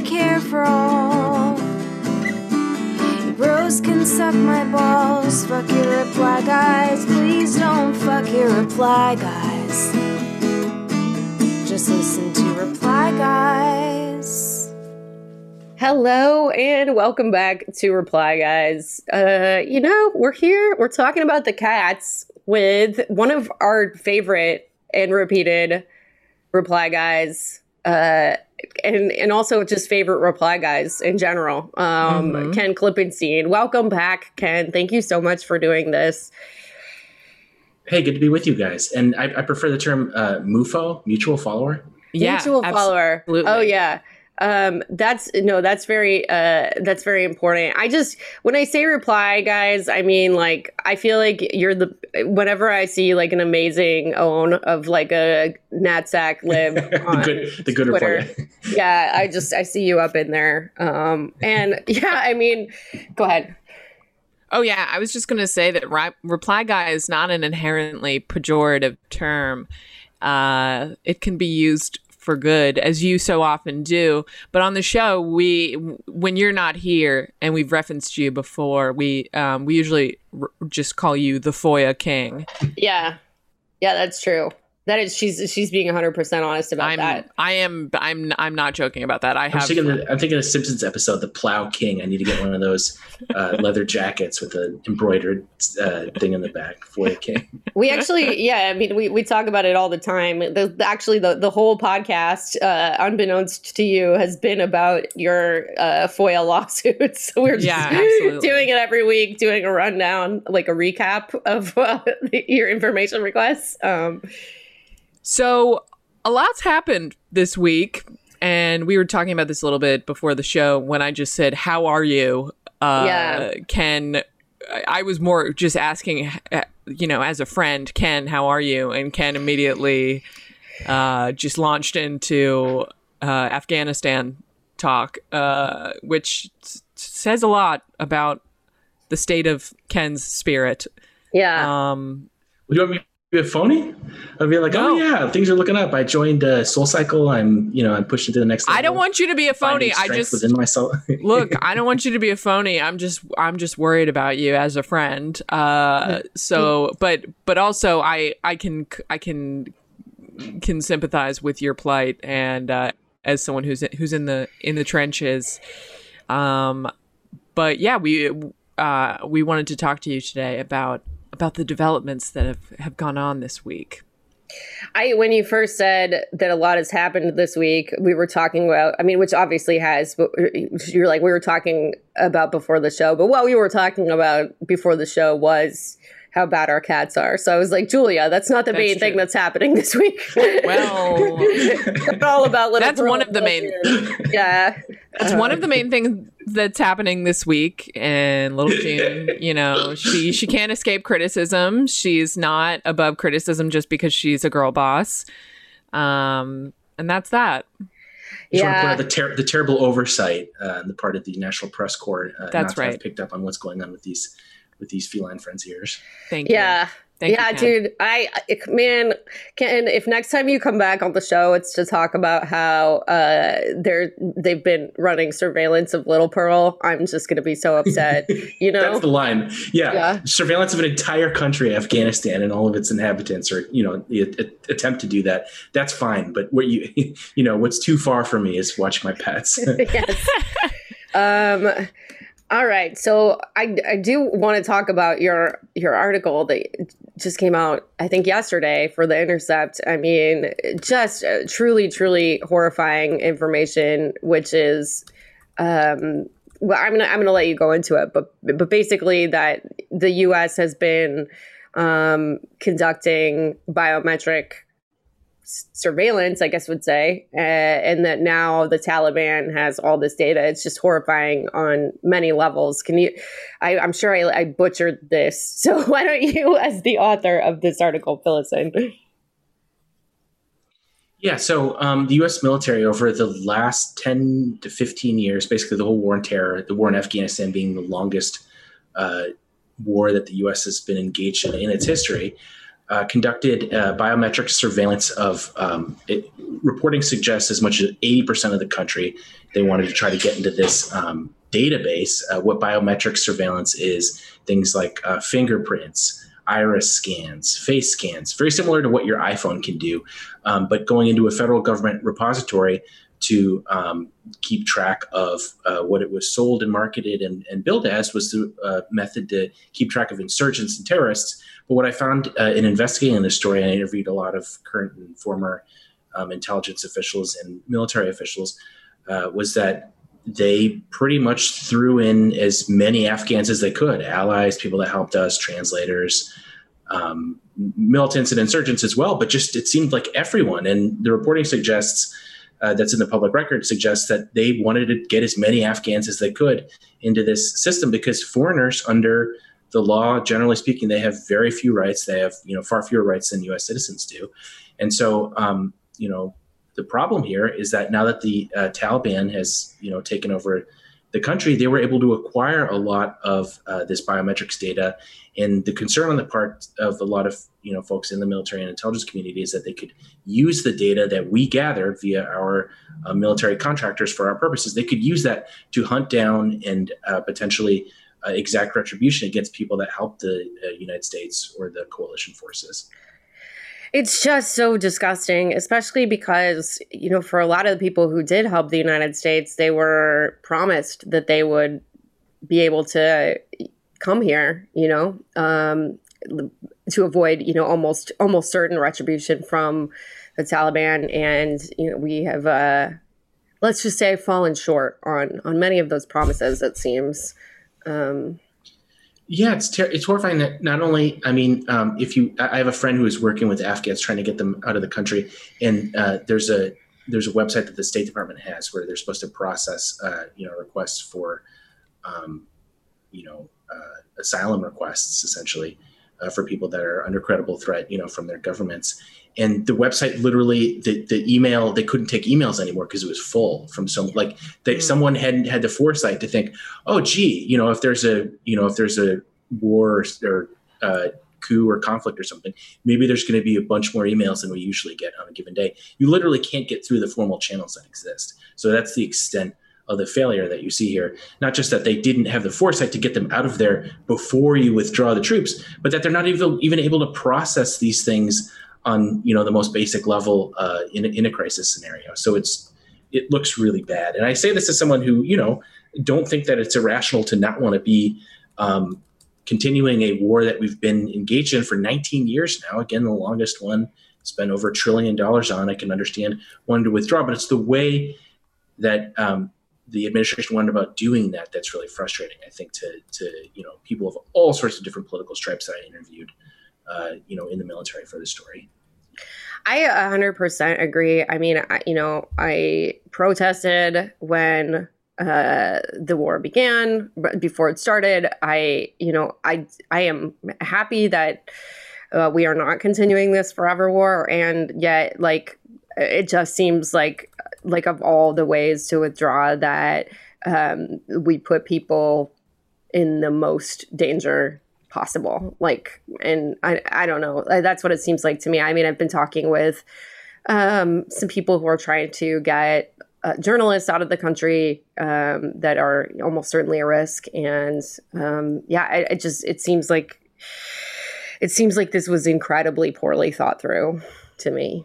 I care for all. You bros can suck my balls. Fuck your reply guys. Please don't fuck your reply guys. Just listen to reply guys. Hello and welcome back to Reply Guys. Uh, you know, we're here, we're talking about the cats with one of our favorite and repeated Reply Guys. Uh, and and also just favorite reply guys in general. Um, Mhm. Ken Klippenstein, welcome back, Ken. Thank you so much for doing this. Hey, good to be with you guys. And I, I prefer the term uh, MUFO, mutual follower. Yeah, mutual follower. absolutely. Oh yeah. Um, that's no, that's very uh that's very important. I just when I say reply, guys, I mean like I feel like you're the whenever I see like an amazing own of like a natsec live on the good, the good Twitter. report. yeah, I just I see you up in there. Um and yeah, I mean go ahead. Oh yeah, I was just going to say that ri- reply guy is not an inherently pejorative term. Uh, it can be used for good, as you so often do. But on the show, we when you're not here, and we've referenced you before, we um, we usually r- just call you the FOIA King. Yeah. Yeah, that's true. That is she's she's being 100% honest about I'm that. I am I'm I'm not joking about that. I I'm have thinking, the, I'm thinking of the Simpsons episode, The Plow King. I need to get one of those uh, leather jackets with an embroidered uh, thing in the back for the king. We actually, yeah, I mean, we, we talk about it all the time. The, the- actually, the, the whole podcast, uh, unbeknownst to you, has been about your uh, FOIA lawsuits. So we're just Yeah, doing it every week, doing a rundown, like a recap of uh, your information requests. Um, So, a lot's happened this week, and we were talking about this a little bit before the show when I just said, How are you? Uh, Yeah. Ken, I- I was more just asking, uh, you know, as a friend, Ken, how are you? And Ken immediately uh, just launched into uh, Afghanistan talk, uh, which s- says a lot about the state of Ken's spirit. yeah. Um, Would you want me a phony? I'd be like, No. oh yeah, things are looking up. I joined uh, SoulCycle. I'm, you know, I'm pushing to the next. Level. I don't want you to be a phony. I just within myself. look i don't want you to be a phony i'm just i'm just worried about you as a friend uh so but but also i i can i can can sympathize with your plight and uh as someone who's who's in the in the trenches um but yeah we uh we wanted to talk to you today about about the developments that have have gone on this week I when you first said that a lot has happened this week, we were talking about. I mean, which obviously has, but you're like we were talking about before the show. But what we were talking about before the show was how bad our cats are. So I was like, Julia, that's not the That's main thing that's happening this week. Well, it's all about little. that's one of the main- Junior. Yeah, That's one of the main things that's happening this week. And little June, you know, she she can't escape criticism. She's not above criticism just because she's a girl boss. Um, and that's that. Just want to point Yeah. out the, ter- the terrible oversight uh, on the part of the National Press Corps. Uh, That's not to right. picked up on what's going on with these with these feline frenziers. Thank you. yeah. Thank yeah, you, Ken. dude. I I- man, Ken. If next time you come back on the show, it's to talk about how uh they're they've been running surveillance of Little Pearl. I'm just gonna be so upset. You know? That's the line. Yeah. Yeah. Surveillance of an entire country, Afghanistan, and all of its inhabitants, or you know, the a- attempt to do that. That's fine. But what you, you know, what's too far for me is watching my pets. yes. Um. All right. So I, I do want to talk about your your article that just came out. I think yesterday for the Intercept. I mean, just uh, truly, truly horrifying information, which is. Um, well, I'm gonna I'm gonna let you go into it, but but basically that the U.S. has been um, conducting biometric surveillance, I guess would say, uh, and that now the Taliban has all this data. It's just horrifying on many levels. Can you? I, I'm sure I, I butchered this, so why don't you, as the author of this article, fill us in? Yeah, so um, the U.S. military over the last 10 to 15 years, basically the whole war on terror, the war in Afghanistan being the longest uh, war that the U.S. has been engaged in in its history, uh, conducted uh, biometric surveillance of um, it, reporting suggests as much as 80% of the country they wanted to try to get into this um, database uh, what biometric surveillance is things like uh, fingerprints iris scans face scans very similar to what your iphone can do um, but going into a federal government repository to um, keep track of uh, what it was sold and marketed and, and billed as was the uh, method to keep track of insurgents and terrorists but what I found uh, in investigating this story, I interviewed a lot of current and former um, intelligence officials and military officials, uh, was that they pretty much threw in as many Afghans as they could allies, people that helped us, translators, um, militants and insurgents as well. But just it seemed like everyone. And the reporting suggests uh, that's in the public record suggests that they wanted to get as many Afghans as they could into this system because foreigners under the law, generally speaking, they have very few rights. They have you know far fewer rights than U.S. citizens do, and so um, you know the problem here is that now that the uh, Taliban has you know taken over the country, they were able to acquire a lot of uh, this biometrics data. And the concern on the part of a lot of you know folks in the military and intelligence community is that they could use the data that we gathered via our uh, military contractors for our purposes. They could use that to hunt down and uh, potentially uh, exact retribution against people that help the uh, United States or the coalition forces. It's just so disgusting, especially because, you know, for a lot of the people who did help the United States, they were promised that they would be able to come here, you know, um, to avoid, you know, almost almost certain retribution from the Taliban. And, you know, we have, uh, let's just say, fallen short on on many of those promises, it seems. Um, yeah, it's ter- it's horrifying that not only I mean, um, if you I have a friend who is working with Afghans trying to get them out of the country, and uh, there's a there's a website that the State Department has where they're supposed to process uh, you know requests for um, you know uh, asylum requests essentially uh, for people that are under credible threat you know from their governments, and the website literally the, the email they couldn't take emails anymore because it was full from some like they, mm. someone hadn't had the foresight to think oh gee you know if there's a you know if there's a war or uh, coup or conflict or something maybe there's going to be a bunch more emails than we usually get on a given day. You literally can't get through the formal channels that exist. So that's the extent of the failure that you see here. Not just that they didn't have the foresight to get them out of there before you withdraw the troops, but that they're not even, even able to process these things on you know the most basic level uh, in, in a crisis scenario. So it's it looks really bad. And I say this as someone who you know don't think that it's irrational to not want to be um, continuing a war that we've been engaged in for 19 years now. Again, the longest one. Spent over a trillion dollars on. I can understand wanting to withdraw, but it's the way that um, the administration went about doing that that's really frustrating. I think to to you know people of all sorts of different political stripes that I interviewed uh, you know, in the military for the story. I 100% agree. I mean, I, you know, I protested when uh, the war began, but before it started. I, you know, I, I am happy that uh, we are not continuing this forever war, and yet, like, it just seems like, like of all the ways to withdraw, that um, we put people in the most danger possible. Like and i i don't know. That's what it seems like to me. I mean i've been talking with um, some people who are trying to get uh, journalists out of the country um, that are almost certainly a risk. And um, yeah it, it just it seems like it seems like this was incredibly poorly thought through to me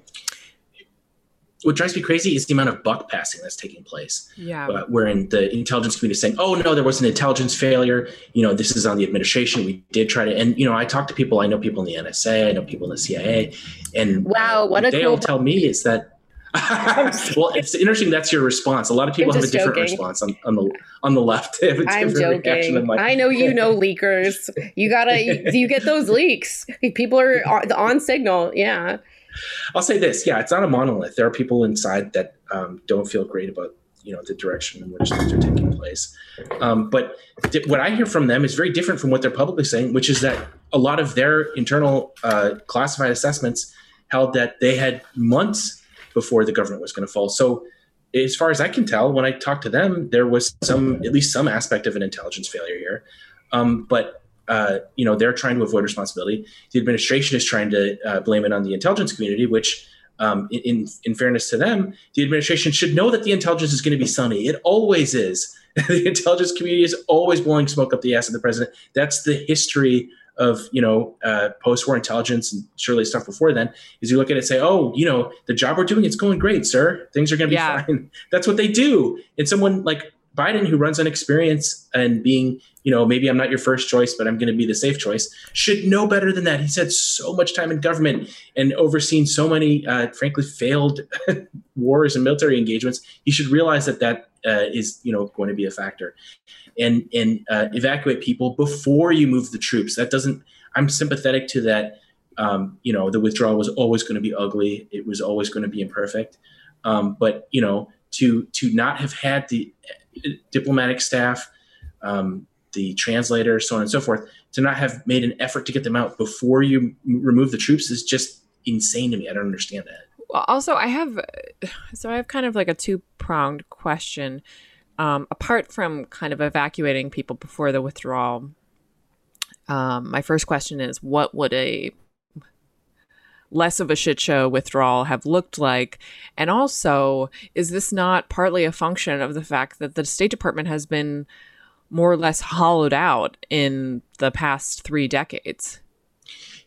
what drives me crazy is the amount of buck passing that's taking place. Yeah. Uh, wherein the intelligence community is saying, oh, no, there was an intelligence failure. You know, this is on the administration. We did try to, and, you know, I talk to people, I know people in the NSA, I know people in the CIA. And wow, what, what they cool all tell me is that well, it's interesting. That's your response. A lot of people have a different joking. response on, on, the on the left. I'm joking. Like, I know you know leakers. You gotta. you, you get those leaks. People are on, on signal. Yeah. I'll say this: yeah, it's not a monolith. There are people inside that um, don't feel great about you know the direction in which things are taking place. Um, but th- what I hear from them is very different from what they're publicly saying, which is that a lot of their internal uh, classified assessments held that they had months before the government was going to fall. So, as far as I can tell, when I talked to them, there was some at least some aspect of an intelligence failure here. Um, but uh, you know, they're trying to avoid responsibility. The administration is trying to uh, blame it on the intelligence community, which, um, in, in fairness to them, the administration should know that the intelligence is going to be sunny. It always is. the intelligence community is always blowing smoke up the ass of the president. That's the history of you know uh, post-war intelligence and surely stuff before then is you look at it and say oh you know the job we're doing it's going great sir things are going to be yeah. fine that's what they do and someone like Biden, who runs on experience and being, you know, maybe I'm not your first choice, but I'm going to be the safe choice, should know better than that. He's had so much time in government and overseen so many, uh, frankly, failed wars and military engagements. He should realize that that uh, is, you know, going to be a factor, and and uh, evacuate people before you move the troops. That doesn't. I'm sympathetic to that. Um, you know, the withdrawal was always going to be ugly. It was always going to be imperfect. Um, but you know, to to not have had the diplomatic staff, um, the translator, so on and so forth, to not have made an effort to get them out before you remove the troops is just insane to me. I don't understand that. Also, I have so I have kind of like a two pronged question. Um, apart from kind of evacuating people before the withdrawal, um, my first question is what would a less of a shit show withdrawal have looked like? And also, is this not partly a function of the fact that the State Department has been more or less hollowed out in the past three decades?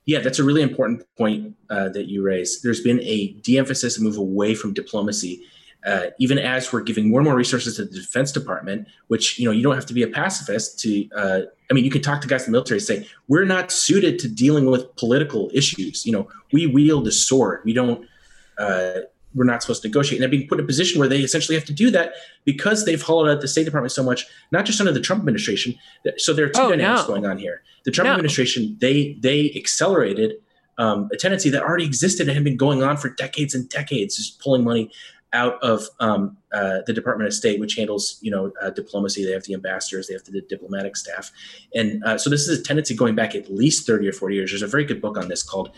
Yeah, that's a really important point uh, that you raise. There's been a de emphasis, move away from diplomacy uh, even as we're giving more and more resources to the Defense Department, which you know you don't have to be a pacifist to. Uh, I mean, you can talk to guys in the military and say we're not suited to dealing with political issues. You know, we wield a sword. We don't. Uh, we're not supposed to negotiate. And they're being put in a position where they essentially have to do that because they've hollowed out the State Department so much, not just under the Trump administration. So there are two oh, dynamics no. going on here. The Trump no. administration, they they accelerated um, a tendency that already existed and had been going on for decades and decades, just pulling money out of um, uh, the Department of State, which handles you know uh, diplomacy. They have the ambassadors, they have the diplomatic staff, and uh, so this is a tendency going back at least thirty or forty years. There's a very good book on this called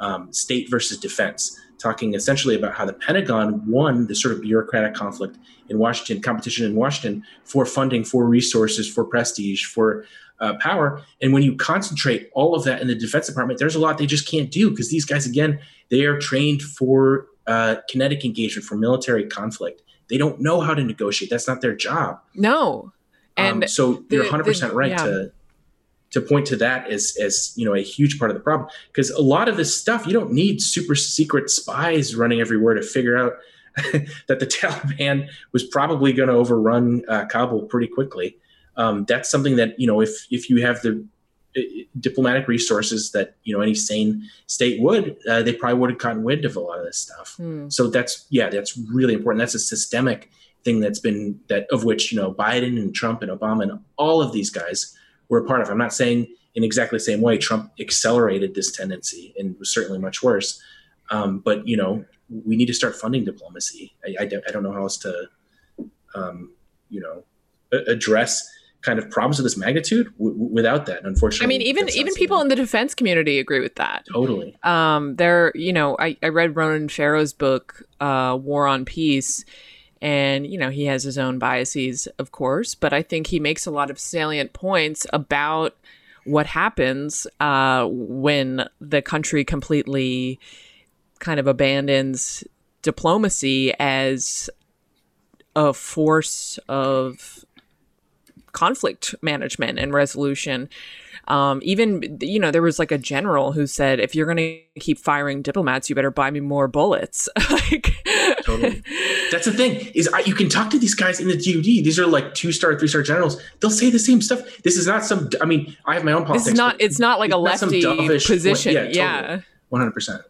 um, "State versus Defense," talking essentially about how the Pentagon won the sort of bureaucratic conflict in Washington, competition in Washington for funding, for resources, for prestige, for uh, power. And when you concentrate all of that in the Defense Department, there's a lot they just can't do because these guys, again, they are trained for uh, kinetic engagement for military conflict. They don't know how to negotiate. That's not their job. No. Um, and um, so the, you're 100% the, right yeah. to to point to that as as you know a huge part of the problem because a lot of this stuff you don't need super secret spies running everywhere to figure out that the Taliban was probably going to overrun uh, Kabul pretty quickly. Um, that's something that you know if if you have the diplomatic resources that you know any sane state would, uh, they probably would have gotten wind of a lot of this stuff. Mm. So that's yeah, that's really important. That's a systemic thing that's been that of which you know Biden and Trump and Obama and all of these guys were a part of. I'm not saying in exactly the same way Trump accelerated this tendency and was certainly much worse. Um, but you know we need to start funding diplomacy. I, I, don't, I don't know how else to um, you know address kind of problems of this magnitude w- without that. Unfortunately, I mean, even even people in the defense community agree with that. Totally. Um, there, you know, I, I read Ronan Farrow's book, uh, War on Peace, and you know he has his own biases, of course, but I think he makes a lot of salient points about what happens uh, when the country completely kind of abandons diplomacy as a force of conflict management and resolution. Um, even you know there was like a general who said if you're going to keep firing diplomats you better buy me more bullets like totally that's the thing is I, you can talk to these guys in the DoD these are like two star three star generals they'll say the same stuff this is not some I mean I have my own politics this is not it's not like a lefty position yeah, yeah. 100%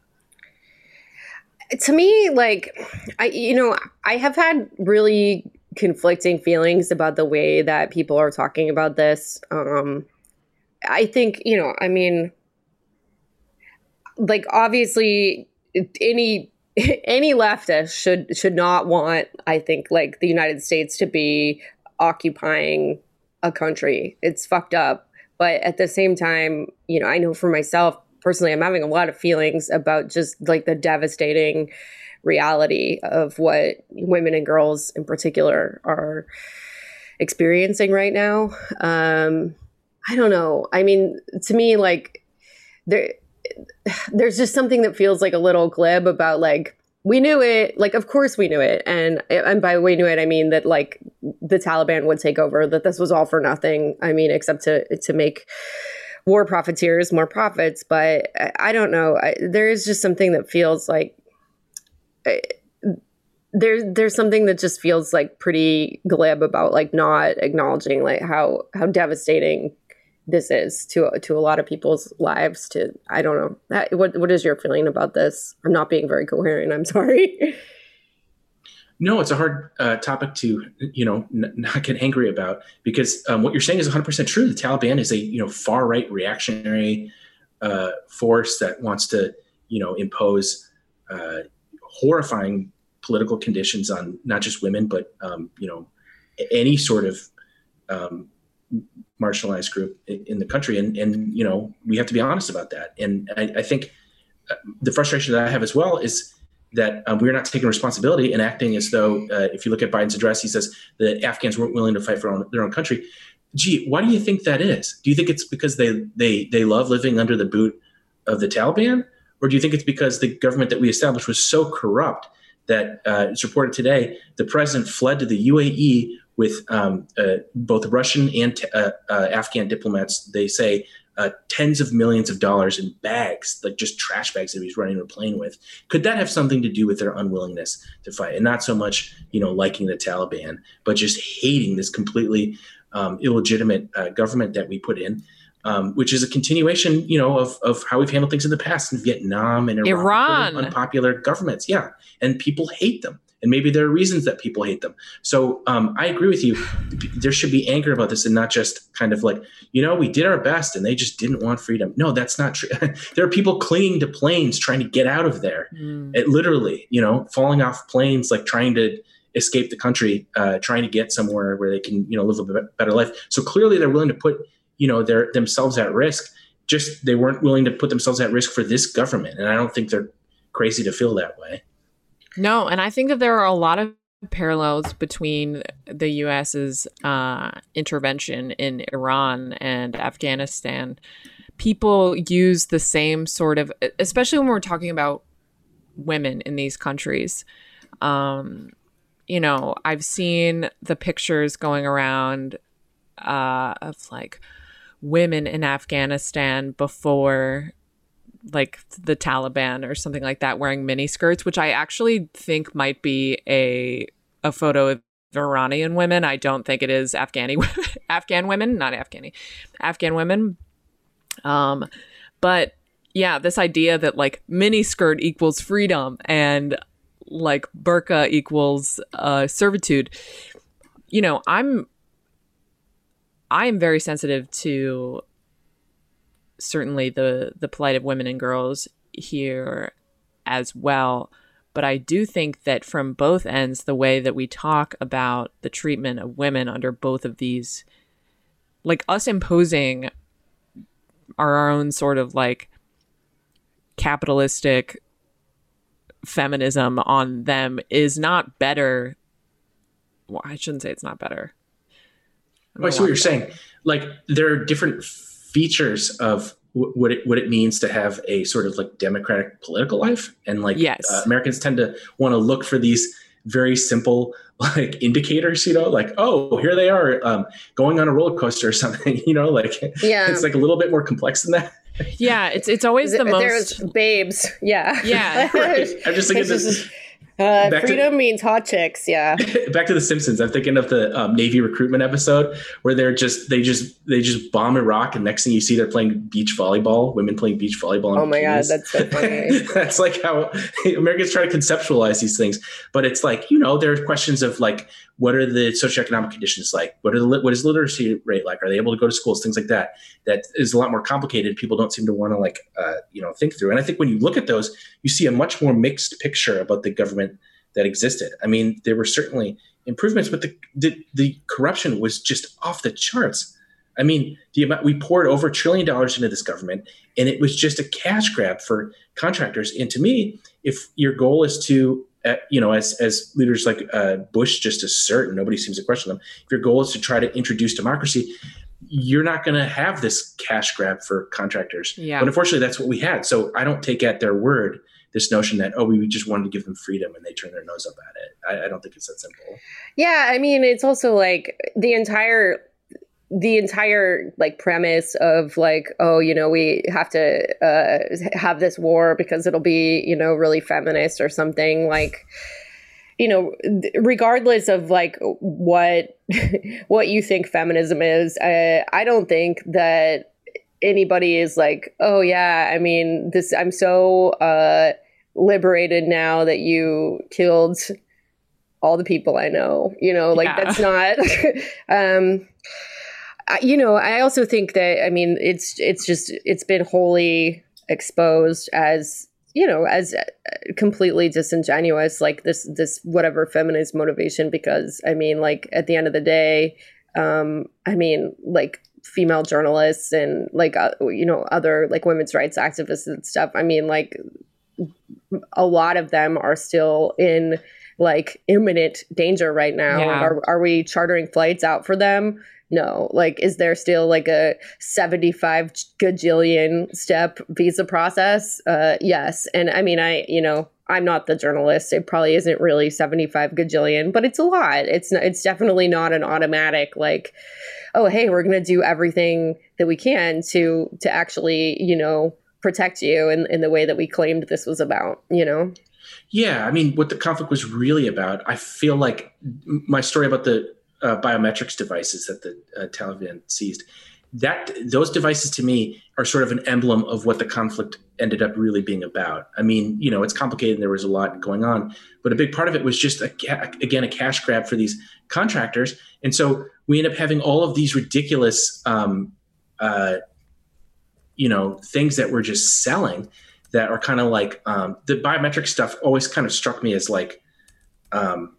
to me like I you know I have had really conflicting feelings about the way that people are talking about this. Um, I think, you know, I mean, like obviously any any leftist should should not want, I think, like the United States to be occupying a country. It's fucked up. But at the same time, you know, I know for myself personally, I'm having a lot of feelings about just like the devastating reality of what women and girls in particular are experiencing right now. Um, I don't know. I mean, to me, like there, there's just something that feels like a little glib about like we knew it. Like of course we knew it. And and by we knew it i mean that like the taliban would take over that this was all for nothing. I mean except to to make war profiteers more profits. But i, I don't know. I, there is just something that feels like there's there's something that just feels like pretty glib about like not acknowledging like how how devastating this is to to a lot of people's lives to i don't know. What what is your feeling about this? I'm not being very coherent i'm sorry. No it's a hard uh, topic to you know n- not get angry about because um, what you're saying is 100% true. The taliban is a you know far right reactionary uh, force that wants to you know impose uh, horrifying political conditions on not just women but um, you know any sort of um, marginalized group in the country. And, and, you know, we have to be honest about that. And I, I think uh, the frustration that I have as well is that um, we're not taking responsibility and acting as though, uh, if you look at Biden's address, he says that Afghans weren't willing to fight for own, their own country. Gee, why do you think that is? Do you think it's because they, they, they love living under the boot of the Taliban? Or do you think it's because the government that we established was so corrupt that uh, it's reported today the president fled to the UAE with um, uh, both Russian and t- uh, uh, Afghan diplomats. They say uh, tens of millions of dollars in bags, like just trash bags that he's running a plane with. Could that have something to do with their unwillingness to fight, and not so much you know liking the Taliban, but just hating this completely um, illegitimate uh, government that we put in? Um, which is a continuation, you know, of, of how we've handled things in the past in Vietnam and Iran. Iran. Unpopular governments, yeah, and people hate them and maybe there are reasons that people hate them. So um, I agree with you. There should be anger about this, and not just kind of like you know we did our best and they just didn't want freedom. No, that's not true. there are people clinging to planes trying to get out of there. Mm. It literally, you know, falling off planes, like trying to escape the country, uh, trying to get somewhere where they can you know live a better life. So clearly they're willing to put you know their themselves at risk. Just they weren't willing to put themselves at risk for this government, and I don't think they're crazy to feel that way. No, and I think that there are a lot of parallels between the US's uh, intervention in Iran and Afghanistan. People use the same sort of, especially when we're talking about women in these countries. Um, you know, I've seen the pictures going around uh, of like women in Afghanistan before like the Taliban or something like that wearing mini skirts, which I actually think might be a a photo of Iranian women. I don't think it is Afghani Afghan women, not Afghani, Afghan women. Um, but yeah, this idea that like mini skirt equals freedom and like burqa equals uh, servitude. You know, I'm I am very sensitive to certainly the the plight of women and girls here as well. But I do think that from both ends, the way that we talk about the treatment of women under both of these, like us imposing our own sort of like capitalistic feminism on them is not better. Well, I shouldn't say it's not better. I, I see what you're saying. Like there are different features of what it what it means to have a sort of like democratic political life. And like yes. uh, Americans tend to want to look for these very simple like indicators you know? Like oh here they are um, going on a roller coaster or something you know? Like yeah. it's like a little bit more complex than that. Yeah it's it's always the most there's babes. Yeah. Yeah. Right. i'm just thinking this uh, freedom to, means hot chicks. Yeah. back to the Simpsons. I'm thinking of the um, Navy recruitment episode where they're just they just they just bomb Iraq, and next thing you see, they're playing beach volleyball. Women playing beach volleyball. Oh my god, that's so funny. that's like how Americans try to conceptualize these things. But it's like you know there are questions of like what are the socioeconomic conditions like? What are the what is literacy rate like? Are they able to go to schools? Things like that. That is a lot more complicated. People don't seem to want to like uh, you know think through. And I think when you look at those, you see a much more mixed picture about the government that existed. I mean, there were certainly improvements, but the the, the corruption was just off the charts. I mean, the amount we poured over a trillion dollars into this government, and it was just a cash grab for contractors. And to me, if your goal is to you know, as as leaders like uh, Bush just assert, and nobody seems to question them. If your goal is to try to introduce democracy, you're not going to have this cash grab for contractors. Yeah. But unfortunately, that's what we had. So I don't take at their word this notion that oh we just wanted to give them freedom and they turn their nose up at it. I, I don't think it's that simple. Yeah, I mean, it's also like the entire the entire like premise of like oh you know we have to uh, have this war because it'll be you know really feminist or something like you know regardless of like what what you think feminism is uh, i don't think that anybody is like oh yeah i mean this i'm so uh liberated now that you killed all the people i know you know like Yeah. that's not um you know i also think that i mean it's it's just it's been wholly exposed as you know as uh, completely disingenuous like this this whatever feminist motivation because i mean like at the end of the day um i mean like female journalists and like uh, you know other like women's rights activists and stuff i mean like a lot of them are still in like imminent danger right now Yeah. are, are we chartering flights out for them no like is there still like a 75 gajillion step visa process? Uh yes. And i mean i you know i'm not the journalist. It probably isn't really 75 gajillion but it's a lot. It's n- it's definitely not an automatic like oh hey we're going to do everything that we can to to actually you know protect you in, in the way that we claimed this was about you know? Yeah, I mean, what the conflict was really about, I feel like my story about the uh, biometrics devices that the uh, Taliban seized, that those devices to me are sort of an emblem of what the conflict ended up really being about. I mean, you know, it's complicated and there was a lot going on, but a big part of it was just a, again a cash grab for these contractors, and so we end up having all of these ridiculous, um, uh, you know, things that we're just selling that are kind of like um, the biometric stuff always kind of struck me as like um,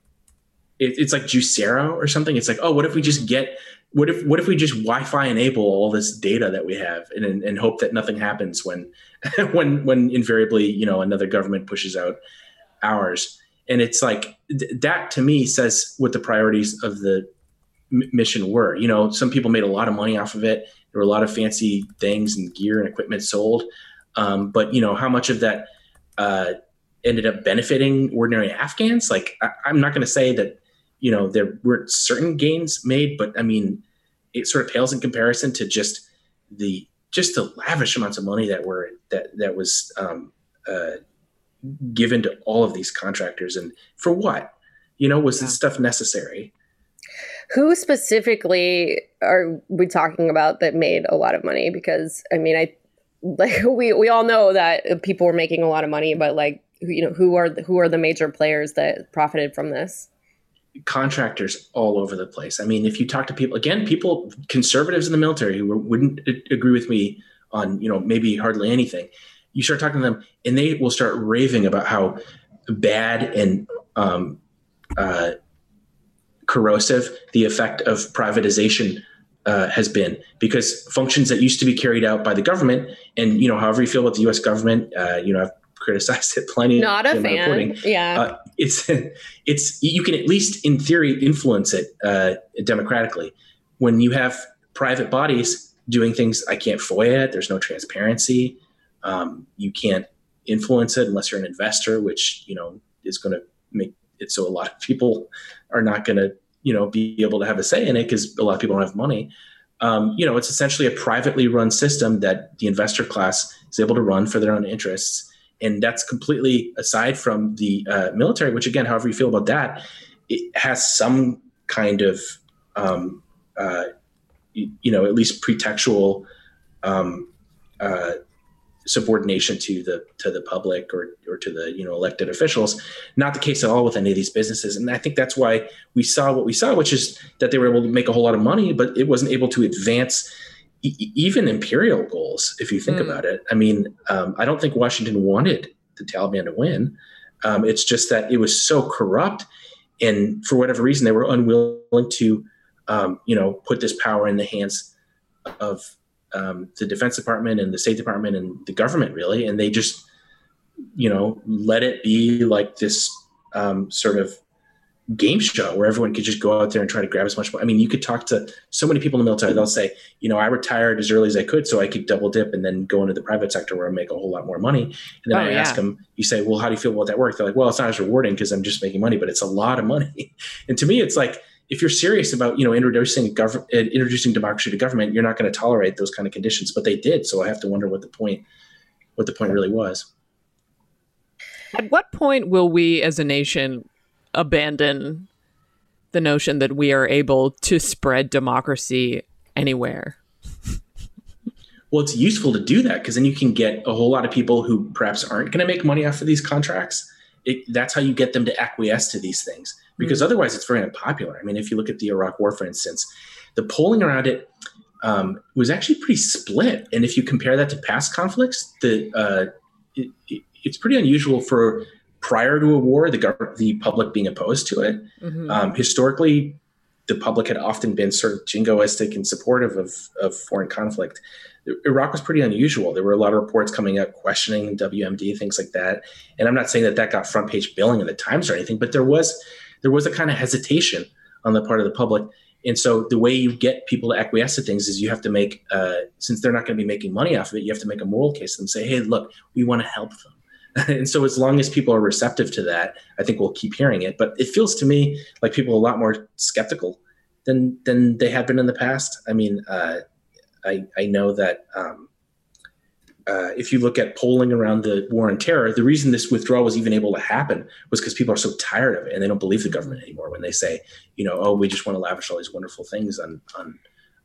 it, it's like Juicero or something. It's like, oh, what if we just get what if what if we just Wi-Fi enable all this data that we have and, and, hope that nothing happens when when when invariably you know another government pushes out ours. And it's like th- that to me says what the priorities of the m- mission were. You know, some people made a lot of money off of it. There were a lot of fancy things and gear and equipment sold. Um, but you know how much of that uh, ended up benefiting ordinary Afghans? Like I, I'm not going to say that you know there weren't certain gains made, but I mean it sort of pales in comparison to just the just the lavish amounts of money that were that that was um, uh, given to all of these contractors, and for what? You know, was this stuff necessary? who specifically are we talking about that made a lot of money because i mean i like we we all know that people were making a lot of money but like you know who are the, who are the major players that profited from this contractors all over the place. I mean, if you talk to people, again, people, conservatives in the military who wouldn't agree with me on, you know, maybe hardly anything, you start talking to them and they will start raving about how bad and um, uh, corrosive the effect of privatization uh, has been because functions that used to be carried out by the government and, you know, however you feel about the U.S. government, uh, you know, I've criticized it plenty. not a fan reporting yeah uh, it's it's you can at least in theory influence it uh, democratically. When you have private bodies doing things i can't foia it there's no transparency um, you can't influence it unless you're an investor which you know is going to make it so a lot of people are not going to you know be able to have a say in it because a lot of people don't have money. Um, you know it's essentially a privately run system that the investor class is able to run for their own interests and that's completely aside from the uh, military which again however you feel about that it has some kind of um, uh, you, you know at least pretextual um, uh, subordination to the to the public or or to the you know elected officials. Not the case at all with any of these businesses. And i think that's why we saw what we saw which is that they were able to make a whole lot of money but it wasn't able to advance e- even imperial goals if you think Mm. about it. I mean um, i don't think washington wanted the taliban to win. Um, it's just that it was so corrupt and for whatever reason they were unwilling to um, you know put this power in the hands of um, the defense department and the state department and the government really. And they just you know let it be like this um, sort of game show where everyone could just go out there and try to grab as much money. I mean, you could talk to so many people in the military. They'll say, you know, I retired as early as I could so I could double dip and then go into the private sector where I make a whole lot more money. And then Oh, I yeah. ask them, you say, well, how do you feel about that work? They're like, well, it's not as rewarding because I'm just making money, but it's a lot of money. and to me, it's like, if you're serious about, you know, introducing government, introducing democracy to government, you're not going to tolerate those kind of conditions, but they did. So I have to wonder what the point, what the point really was. At what point will we as a nation abandon the notion that we are able to spread democracy anywhere? Well, it's useful to do that because then you can get a whole lot of people who perhaps aren't going to make money off of these contracts. It, that's how you get them to acquiesce to these things because otherwise it's very unpopular. I mean, if you look at the Iraq War, for instance, the polling around it um, was actually pretty split. And if you compare that to past conflicts, the uh, it, it, it's pretty unusual for prior to a war the gov- the public being opposed to it. Mhm. Um, historically, the public had often been sort of jingoistic and supportive of, of foreign conflict. Iraq was pretty unusual. There were a lot of reports coming out questioning WMD, things like that. And I'm not saying that that got front page billing in the Times or anything, but there was there was a kind of hesitation on the part of the public. And so the way you get people to acquiesce to things is you have to make, uh, since they're not going to be making money off of it, you have to make a moral case them. Say, hey, look, we want to help them. and so as long as people are receptive to that, I think we'll keep hearing it. But it feels to me like people are a lot more skeptical than than they had been in the past. I mean, uh, I I know that um, uh, if you look at polling around the war on terror, the reason this withdrawal was even able to happen was because people are so tired of it and they don't believe the government anymore when they say, you know, oh, we just want to lavish all these wonderful things on on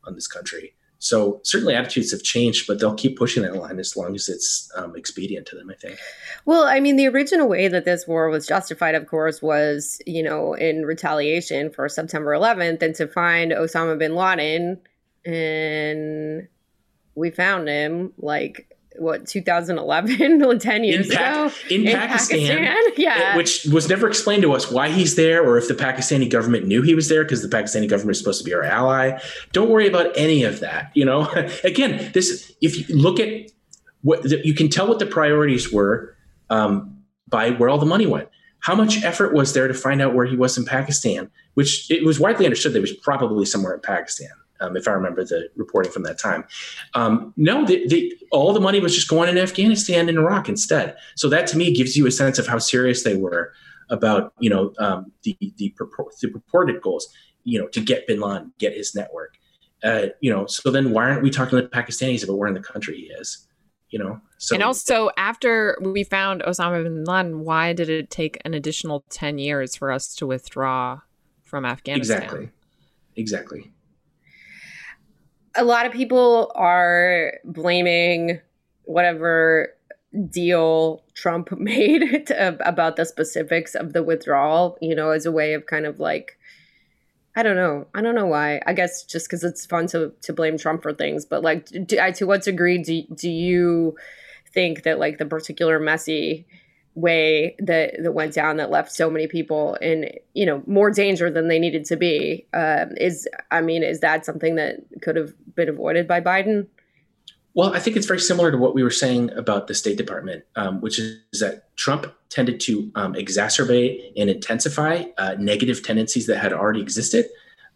on this country. So certainly attitudes have changed, but they'll keep pushing that line as long as it's um, expedient to them. I think. Well, I mean, the original way that this war was justified, of course, was, you know, in retaliation for September 11th and to find Osama bin Laden. And we found him like, what, 2011, 10 years in, Pa- ago? in, Pakistan, Yeah. which was never explained to us why he's there or if the Pakistani government knew he was there because the Pakistani government is supposed to be our ally. Don't worry about any of that. You know, again, this if you look at what the, you can tell what the priorities were um, by where all the money went. How much effort was there to find out where he was in Pakistan? Which it was widely understood that he was probably somewhere in Pakistan, um, if I remember the reporting from that time. Um, no, all the money was just going in Afghanistan and Iraq instead. So that to me gives you a sense of how serious they were about you know um, the the, purport, the purported goals. You know, to get Bin Laden, get his network. Uh, you know, so then why aren't we talking to the Pakistanis about where in the country he is? You know, so and also, after we found Osama bin Laden, why did it take an additional 10 years for us to withdraw from Afghanistan? exactly, exactly. A lot of people are blaming whatever deal Trump made to, about the specifics of the withdrawal, you know, as a way of kind of like, I don't know. I don't know why. I guess just because it's fun to, to blame Trump for things. But like, do, I- to what degree do, do you think that like the particular messy way that that went down that left so many people in you know more danger than they needed to be um, is I mean is that something that could have been avoided by Biden? Well, I think it's very similar to what we were saying about the State Department, um, which is that Trump tended to um, exacerbate and intensify uh, negative tendencies that had already existed.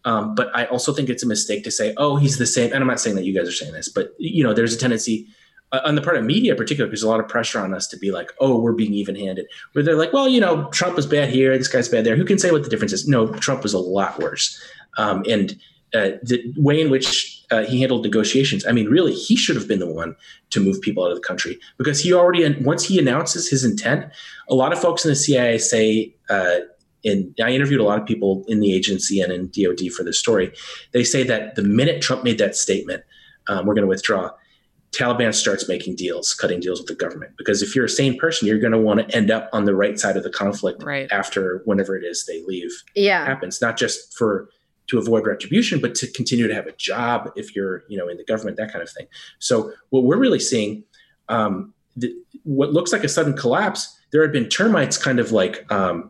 Um, but I also think it's a mistake to say, "Oh, he's the same." And I'm not saying that you guys are saying this, but you know, there's a tendency on the part of media, in particular, there's a lot of pressure on us to be like, "Oh, we're being even-handed." Where they're like, "Well, you know, Trump was bad here, this guy's bad there. Who can say what the difference is?" No, Trump was a lot worse, um, and uh, the way in which uh, he handled negotiations. I mean, really, he should have been the one to move people out of the country because he already, once he announces his intent, a lot of folks in the CIA say, uh, and I interviewed a lot of people in the agency and in DOD for this story. They say that the minute Trump made that statement, um, we're going to withdraw. Taliban starts making deals, cutting deals with the government. Because if you're a sane person, you're going to want to end up on the right side of the conflict Right. after whenever it is they leave Yeah, happens, not just for to avoid retribution, but to continue to have a job if you're, you know, in the government, that kind of thing. So what we're really seeing, um, the, what looks like a sudden collapse, there had been termites kind of like, um,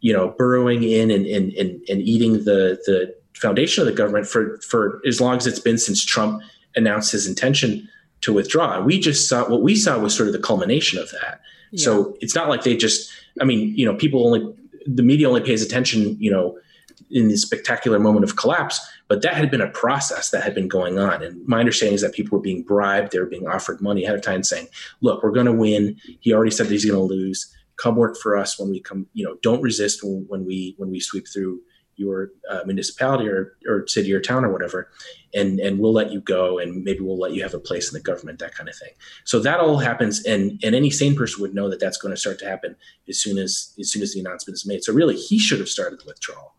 you know, burrowing in and, and, and, and eating the, the foundation of the government for, for as long as it's been since Trump announced his intention to withdraw. We just saw what we saw was sort of the culmination of that. So it's not like they just, I mean, you know, people only the media only pays attention, you know, in the spectacular moment of collapse, but that had been a process that had been going on. And my understanding is that people were being bribed, they were being offered money ahead of time saying, look, we're going to win. He already said that he's going to lose. Come work for us when we come, you know, don't resist when we when we sweep through your uh, municipality or, or city or town or whatever and and we'll let you go and maybe we'll let you have a place in the government that kind of thing. So that all happens and and any sane person would know that that's going to start to happen as soon as as soon as the announcement is made. So really he should have started the withdrawal.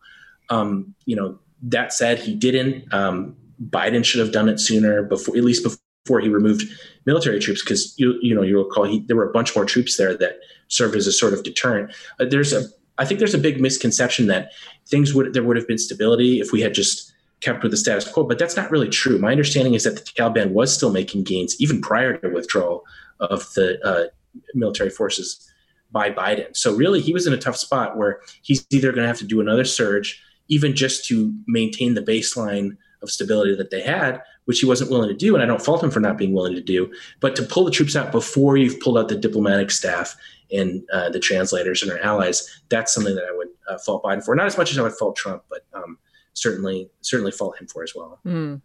Um, you know that said he didn't. Um, biden should have done it sooner before at least before he removed military troops because you you know you'll recall he, there were a bunch more troops there that served as a sort of deterrent. Uh, there's a I think there's a big misconception that things would there would have been stability if we had just kept with the status quo, but that's not really true. My understanding is that the Taliban was still making gains even prior to withdrawal of the uh, military forces by Biden. So really, he was in a tough spot where he's either going to have to do another surge, even just to maintain the baseline of stability that they had, which he wasn't willing to do. And I don't fault him for not being willing to do, but to pull the troops out before you've pulled out the diplomatic staff and uh, the translators and our allies, that's something that I would uh, fault Biden for. Not as much as I would fault Trump, but um, certainly certainly fault him for as well. Mm.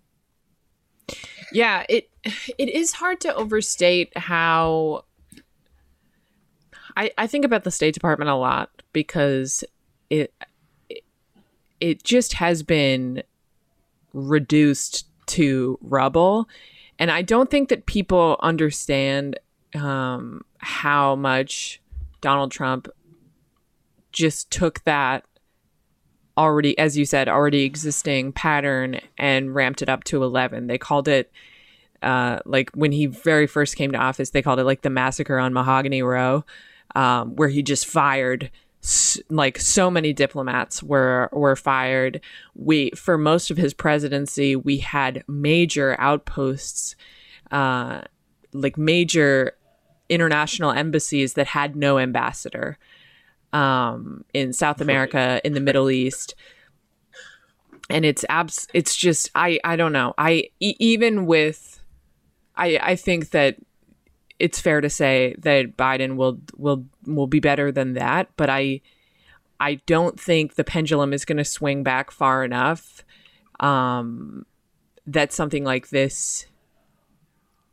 Yeah, it it is hard to overstate how I I think about the State Department a lot because it it, it just has been reduced to rubble and I don't think that people understand um, how much Donald Trump just took that already, as you said, already existing pattern and ramped it up to 11. They called it, uh, like when he very first came to office, they called it like the massacre on Mahogany Row, um, where he just fired like so many diplomats were were fired we for most of his presidency we had major outposts uh like major international embassies that had no ambassador um, in South America, in the Middle East. And it's abs it's just I I don't know. I e- even with I I think that it's fair to say that Biden will will will be better than that, but I I don't think the pendulum is going to swing back far enough um, that something like this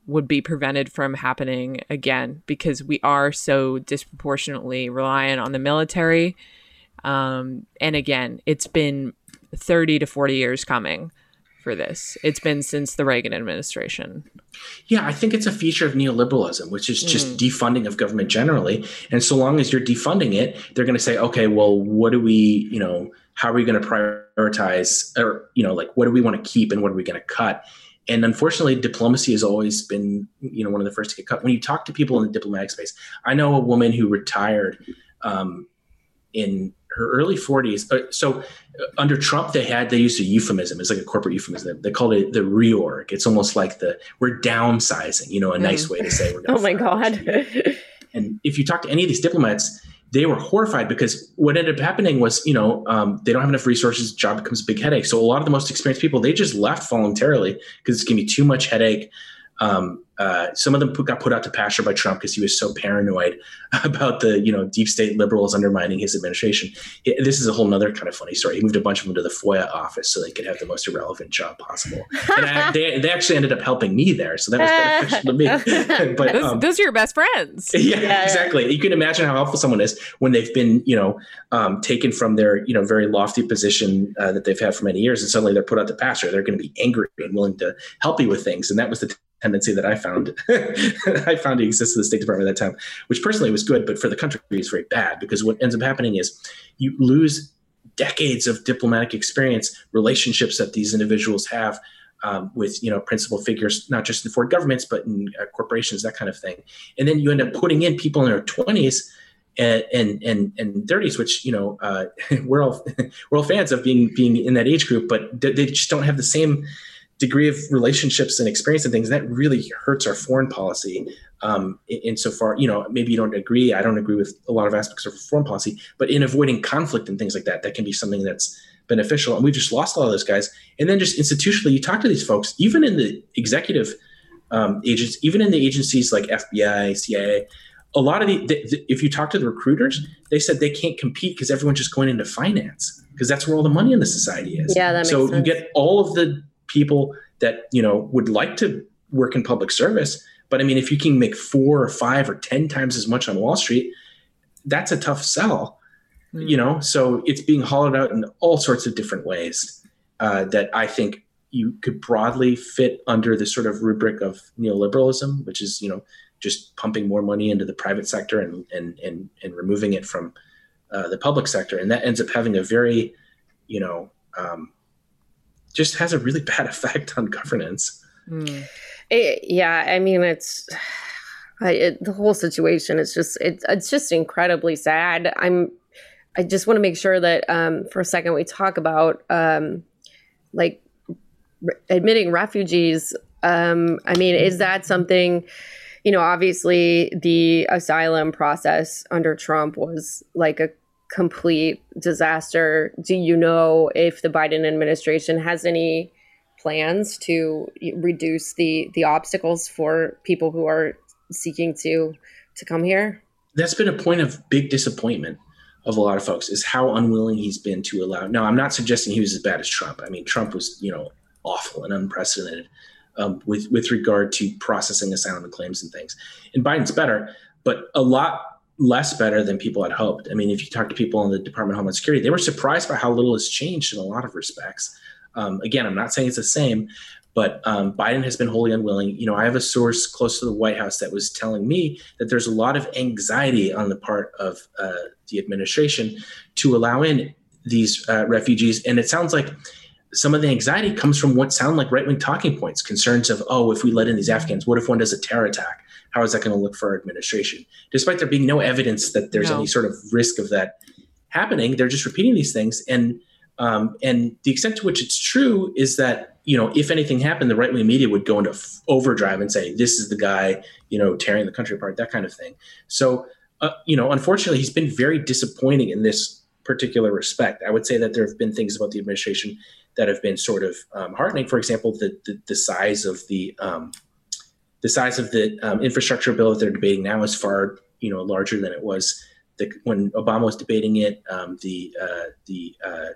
would be prevented from happening again because we are so disproportionately reliant on the military. Um, and again, it's been 30 to 40 years coming for this. It's been since the Reagan administration. Yeah, I think it's a feature of neoliberalism, which is just mm. defunding of government generally. And so long as you're defunding it, they're going to say, okay, well, what do we, you know, how are we going to prioritize or, you know, like what do we want to keep and what are we going to cut? And unfortunately diplomacy has always been you know one of the first to get cut. When you talk to people in the diplomatic space i know a woman who retired um, in her early 40s uh, so uh, under trump they had they used a euphemism. It's like a corporate euphemism. They called it the reorg. It's almost like the we're downsizing you know a nice mm. way to say we're oh my god. And if you talk to any of these diplomats they were horrified because what ended up happening was, you know, um, they don't have enough resources. Job becomes a big headache. So a lot of the most experienced people, they just left voluntarily because it's to be too much headache. Um, uh, some of them put, got put out to pasture by Trump because he was so paranoid about the you know deep state liberals undermining his administration. It, this is a whole other kind of funny story. He moved a bunch of them to the FOIA office so they could have the most irrelevant job possible. And I, they, they actually ended up helping me there, so that was beneficial to me. but those, um, those, are your best friends. Yeah, yeah, exactly. You can imagine how helpful someone is when they've been you know um, taken from their you know very lofty position uh, that they've had for many years, and suddenly they're put out to pasture. They're going to be angry and willing to help you with things, and that was the tendency that I found I found to exist in the State Department at that time, which personally was good, but for the country it's very bad because what ends up happening is you lose decades of diplomatic experience, relationships that these individuals have um, with you know principal figures, not just in foreign governments but in uh, corporations, that kind of thing, and then you end up putting in people in their twenties. And, and and and 30s, which you know uh, we're all we're all fans of being being in that age group, but they just don't have the same degree of relationships and experience and things that really hurts our foreign policy um, insofar you know maybe you don't agree i don't agree with a lot of aspects of foreign policy but in avoiding conflict and things like that that can be something that's beneficial and we've just lost a lot of those guys and then just institutionally you talk to these folks even in the executive um, agents even in the agencies like fbi cia a lot of the, the, the if you talk to the recruiters, they said they can't compete because everyone's just going into finance because that's where all the money in the society is. Yeah, that makes so sense. you get all of the people that you know would like to work in public service, but I mean, if you can make four or five or ten times as much on Wall Street, that's a tough sell. Mm. You know, so it's being hollowed out in all sorts of different ways uh, that I think you could broadly fit under the sort of rubric of neoliberalism, which is you know just pumping more money into the private sector and and and, and removing it from uh, the public sector, and that ends up having a very, you know, um, just has a really bad effect on governance. Mm. It, yeah, I mean it's I, it, the whole situation is just it's it's just incredibly sad. I'm I just want to make sure that um, for a second we talk about um, like re- admitting refugees. Um, I mean, is that something? You know, obviously the asylum process under Trump was like a complete disaster. Do you know if the Biden administration has any plans to reduce the the obstacles for people who are seeking to to come here? That's been a point of big disappointment of a lot of folks is how unwilling he's been to allow. Now, I'm not suggesting he was as bad as Trump. I mean, Trump was you know awful and unprecedented um, with with regard to processing asylum claims and things. And Biden's better, but a lot less better than people had hoped. I mean, if you talk to people in the Department of Homeland Security, they were surprised by how little has changed in a lot of respects. Um, again, I'm not saying it's the same, but um, Biden has been wholly unwilling. You know, I have a source close to the White House that was telling me that there's a lot of anxiety on the part of uh, the administration to allow in these uh, refugees, and it sounds like some of the anxiety comes from what sound like right wing talking points, concerns of, oh, if we let in these Afghans, what if one does a terror attack? How is that going to look for our administration? Despite there being no evidence that there's No. any sort of risk of that happening, they're just repeating these things. And um, and the extent to which it's true is that you know if anything happened, the right wing media would go into f- overdrive and say this is the guy you know tearing the country apart, that kind of thing. So uh, you know, unfortunately, he's been very disappointing in this particular respect. I would say that there have been things about the administration that have been sort of um, heartening. For example, the the, the size of the um, the size of the um, infrastructure bill that they're debating now is far you know larger than it was the, when Obama was debating it. Um, the uh, the uh,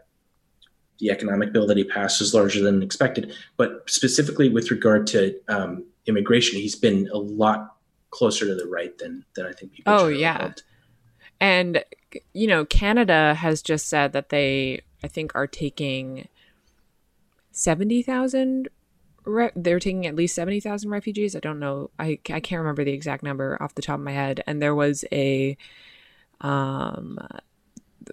the economic bill that he passed was larger than expected, but specifically with regard to um, immigration, he's been a lot closer to the right than than I think people. Oh, yeah. And you know, Canada has just said that they, I think, are taking seventy thousand. Re- they're taking at least seventy thousand refugees. I don't know. I I can't remember the exact number off the top of my head. And there was a, um,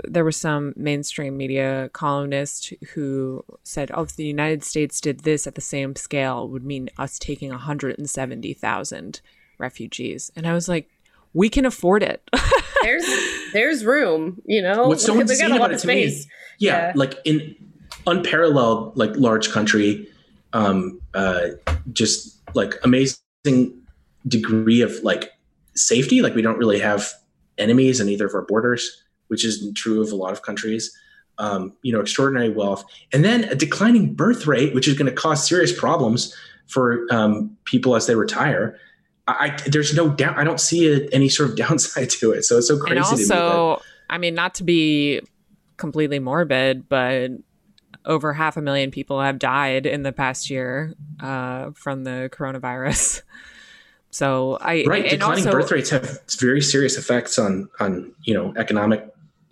there was some mainstream media columnist who said, "Oh, if the United States did this at the same scale, it would mean us taking one hundred and seventy thousand refugees." And I was like, "We can afford it." There's there's room, you know. What's so insane got a about lot it of to me space. yeah, Yeah. like in unparalleled like large country um uh just like amazing degree of like safety. Like we don't really have enemies in either of our borders which isn't true of a lot of countries. Um you know extraordinary wealth. And then a declining birth rate which is going to cause serious problems for um people as they retire. I, I there's no doubt i don't see a, any sort of downside to it. So it's so crazy and to me that- also, I mean, not to be completely morbid, but over half a million people have died in the past year uh, from the coronavirus. So I right and declining also, birth rates have very serious effects on on you know economic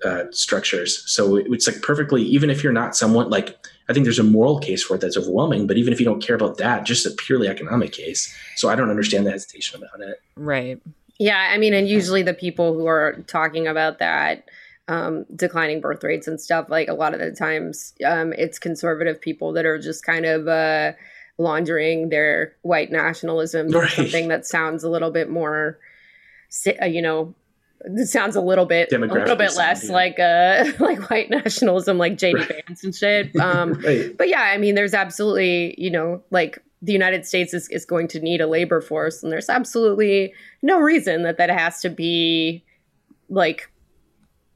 uh, structures so it's like perfectly even if you're not somewhat like i think there's a moral case for it that's overwhelming but even if you don't care about that just a purely economic case so i don't understand the hesitation about it right. Yeah, I mean, and usually the people who are talking about that um, declining birth rates and stuff, like a lot of the times, um, it's conservative people that are just kind of uh, laundering their white nationalism Right. something that sounds a little bit more, uh, you know. It sounds a little bit, a little bit less yeah. like uh like white nationalism, like JD Right. Vance and shit. Um, right but yeah, I mean, there's absolutely, you know, like the United States is, is going to need a labor force, and there's absolutely no reason that that has to be like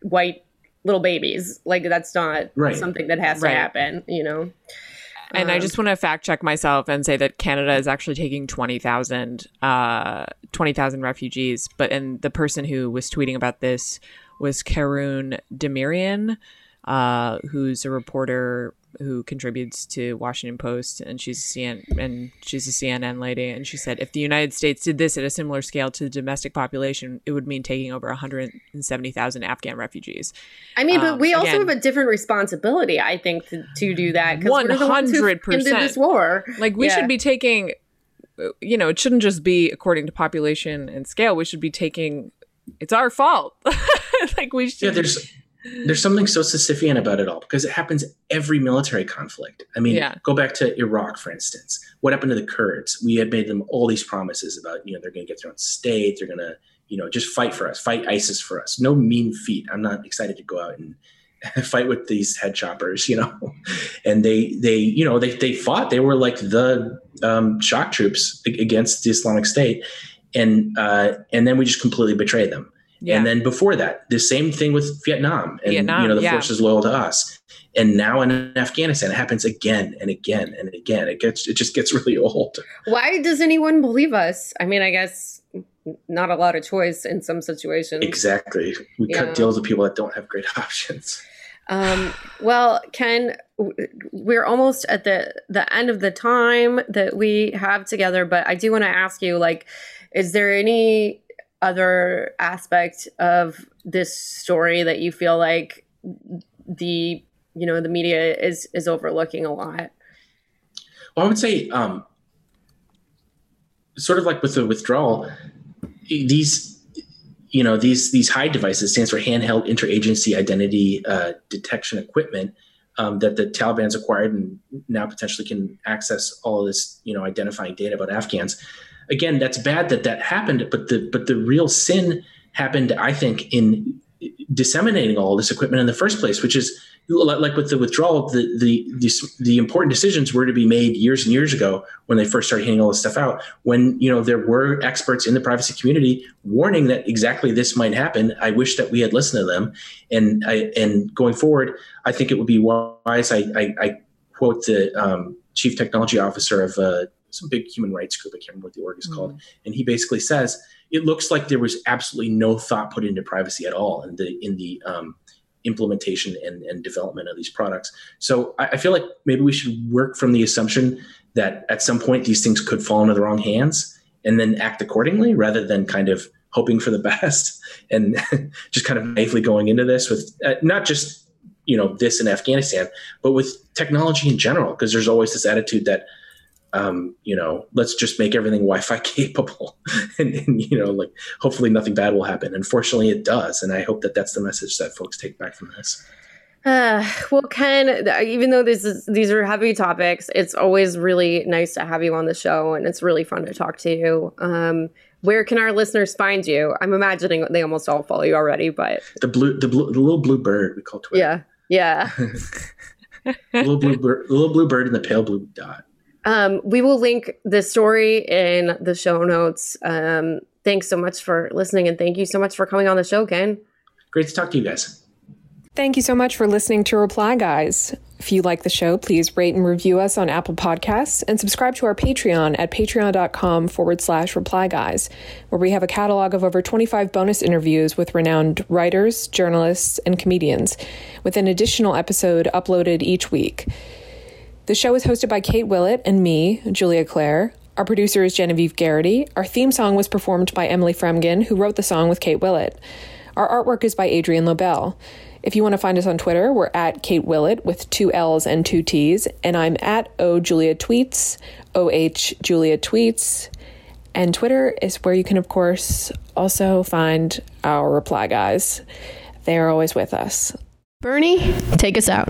white little babies. Like that's not Right. something that has Right. to happen, you know. And I Um, just want to fact check myself and say that Canada is actually taking 20,000 uh 20,000 refugees, but and the person who was tweeting about this was Karoun Demirjian, uh who's a reporter who contributes to Washington Post and she's a CN and she's a CNN lady and she said if the United States did this at a similar scale to the domestic population, it would mean taking over 170,000 Afghan refugees. I mean, but Um, we also again- have a different responsibility, I think, to, to do that. 'cause we're the ones who 100%. ended this war. Like we Yeah. should be taking you know, it shouldn't just be according to population and scale. We should be taking it's our fault. like we should Yeah, there's there's something so Sisyphean about it all because it happens every military conflict. I mean, Yeah. go back to Iraq, for instance. What happened to the Kurds? We had made them all these promises about, you know, they're going to get their own state. They're going to, you know, just fight for us, fight ISIS for us. No mean feat. I'm not excited to go out and fight with these head choppers, you know. And they, they, you know, they, they fought. They were like the um, shock troops against the Islamic State, and uh, and then we just completely betrayed them. Yeah. And then before that, the same thing with Vietnam and Vietnam, you know the yeah. forces loyal to us. And now in Afghanistan, it happens again and again and again. It gets it just gets really old. Why does anyone believe us? I mean, I guess not a lot of choice in some situations. Exactly. We Yeah. cut deals with people that don't have great options. Um, well, Ken, we're almost at the the end of the time that we have together, but I do want to ask you, like, is there any other aspect of this story that you feel like the you know the media is is overlooking a lot? Well, I would say, um, sort of like with the withdrawal, these, you know, these these HIIDE devices stands for handheld interagency identity uh, detection equipment um, that the Taliban's acquired and now potentially can access all this, you know, identifying data about Afghans. Again, that's bad that that happened, but the but the real sin happened, I think, in disseminating all this equipment in the first place, which is like with the withdrawal, the, the the the important decisions were to be made years and years ago when they first started handing all this stuff out. When you know there were experts in the privacy community warning that exactly this might happen. I wish that we had listened to them, and I and going forward, I think it would be wise. I I, I quote the um, chief technology officer of uh, some big human rights group. I can't remember what the org is called, and he basically says it looks like there was absolutely no thought put into privacy at all in the in the um, implementation and, and development of these products. So I, I feel like maybe we should work from the assumption that at some point these things could fall into the wrong hands and then act accordingly rather than kind of hoping for the best and just kind of naively going into this with uh, not just you know this in Afghanistan, but with technology in general, because there's always this attitude that um, you know, let's just make everything Wi-Fi capable, and, and, you know, like hopefully nothing bad will happen. Unfortunately, it does, and I hope that that's the message that folks take back from this. Uh, well, Ken, even though this is these are heavy topics, it's always really nice to have you on the show, and it's really fun to talk to you. Um, where can our listeners find you? I'm imagining they almost all follow you already, but The blue, the blue, the little blue bird we call Twitter. yeah, yeah. little blue bird, little blue bird, and the pale blue dot. Um, we will link the story in the show notes. Um, thanks so much for listening, and thank you so much for coming on the show, Ken. Great to talk to you guys. Thank you so much for listening to Reply Guys. If you like the show, please rate and review us on Apple Podcasts and subscribe to our Patreon at patreon.com forward slash reply guys, where we have a catalog of over 25 bonus interviews with renowned writers, journalists, and comedians, with an additional episode uploaded each week. The show is hosted by Kate Willett and me, Julia Claire. Our producer is Genevieve Garrity. Our theme song was performed by Emily Fremgen, who wrote the song with Kate Willett. Our artwork is by Adrian Lobel. If you want to find us on Twitter, we're at Kate Willett with two L's and two T's, and I'm at O Julia Tweets, O H Julia Tweets. And Twitter is where you can, of course, also find our reply guys. They are always with us. Bernie, take us out.